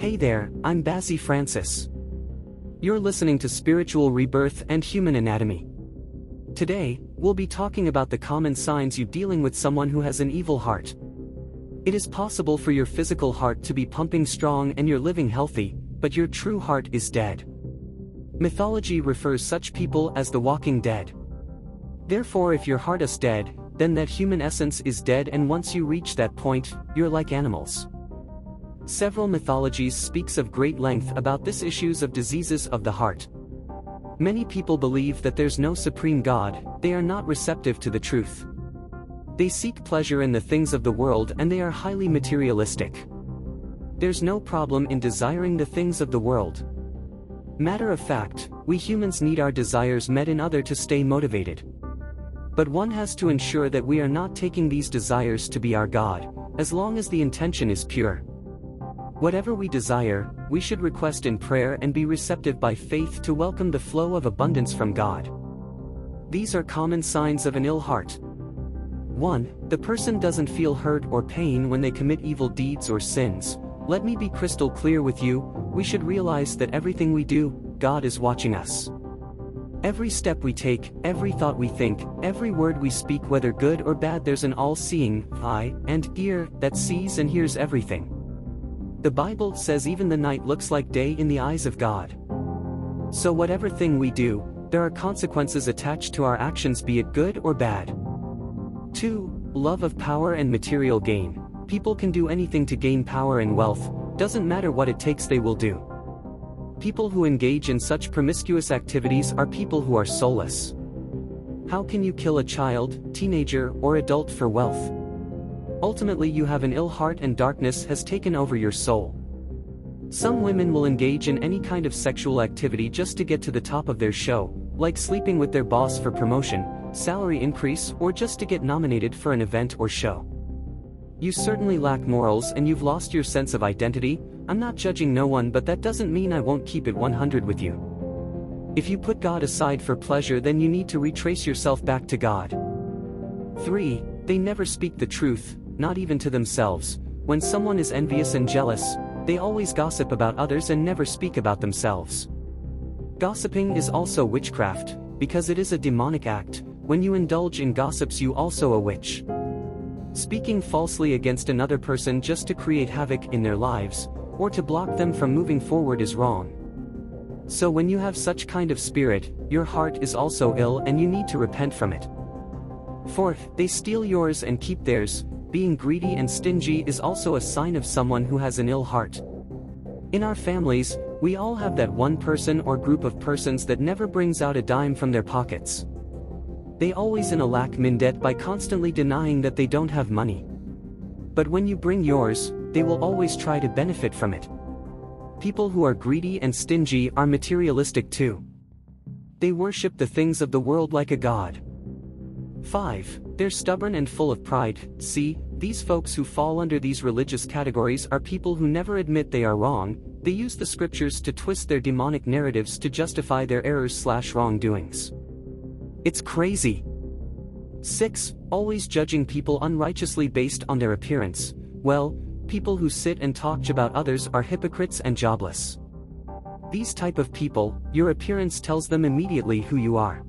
Hey there, I'm Bazzy Francis. You're listening to Spiritual Rebirth and Human Anatomy. Today, we'll be talking about the common signs you dealing with someone who has an evil heart. It is possible for your physical heart to be pumping strong and you're living healthy, but your true heart is dead. Mythology refers such people as the walking dead. Therefore if your heart is dead, then that human essence is dead and once you reach that point, you're like animals. Several mythologies speaks of great length about this issues of diseases of the heart. Many people believe that there's no supreme God, they are not receptive to the truth. They seek pleasure in the things of the world and they are highly materialistic. There's no problem in desiring the things of the world. Matter of fact, we humans need our desires met in other to stay motivated. But one has to ensure that we are not taking these desires to be our God, as long as the intention is pure. Whatever we desire, we should request in prayer and be receptive by faith to welcome the flow of abundance from God. These are common signs of an ill heart. 1. The person doesn't feel hurt or pain when they commit evil deeds or sins. Let me be crystal clear with you, we should realize that everything we do, God is watching us. Every step we take, every thought we think, every word we speak whether good or bad there's an all-seeing, eye, and ear, that sees and hears everything. The Bible says even the night looks like day in the eyes of God. So whatever thing we do, there are consequences attached to our actions be it good or bad. 2. Love of power and material gain. People can do anything to gain power and wealth, doesn't matter what it takes they will do. People who engage in such promiscuous activities are people who are soulless. How can you kill a child, teenager, or adult for wealth? Ultimately you have an ill heart and darkness has taken over your soul. Some women will engage in any kind of sexual activity just to get to the top of their show, like sleeping with their boss for promotion, salary increase or just to get nominated for an event or show. You certainly lack morals and you've lost your sense of identity, I'm not judging no one but that doesn't mean I won't keep it 100 with you. If you put God aside for pleasure then you need to retrace yourself back to God. 3. They never speak the truth, not even to themselves. When someone is envious and jealous, they always gossip about others and never speak about themselves. Gossiping is also witchcraft, because it is a demonic act, when you indulge in gossips you also a witch. Speaking falsely against another person just to create havoc in their lives, or to block them from moving forward is wrong. So when you have such kind of spirit, your heart is also ill and you need to repent from it. Fourth, they steal yours and keep theirs, being greedy and stingy is also a sign of someone who has an ill heart. In our families, we all have that one person or group of persons that never brings out a dime from their pockets. They always in a lack min debt by constantly denying that they don't have money. But when you bring yours, they will always try to benefit from it. People who are greedy and stingy are materialistic too. They worship the things of the world like a god. 5. They're stubborn and full of pride. See, these folks who fall under these religious categories are people who never admit they are wrong, they use the scriptures to twist their demonic narratives to justify their errors slash wrongdoings. It's crazy. 6. Always judging people unrighteously based on their appearance. Well, people who sit and talk about others are hypocrites and jobless. These type of people, your appearance tells them immediately who you are.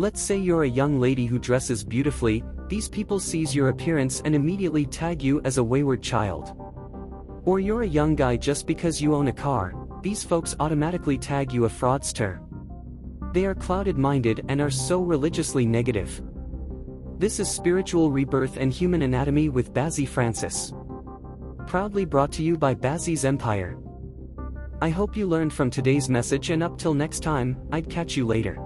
Let's say you're a young lady who dresses beautifully, these people sees your appearance and immediately tag you as a wayward child. Or you're a young guy just because you own a car, these folks automatically tag you a fraudster. They are clouded-minded and are so religiously negative. This is Spiritual Rebirth and Human Anatomy with Bazzy Francis. Proudly brought to you by Bazzy's Empire. I hope you learned from today's message and up till next time, I'd catch you later.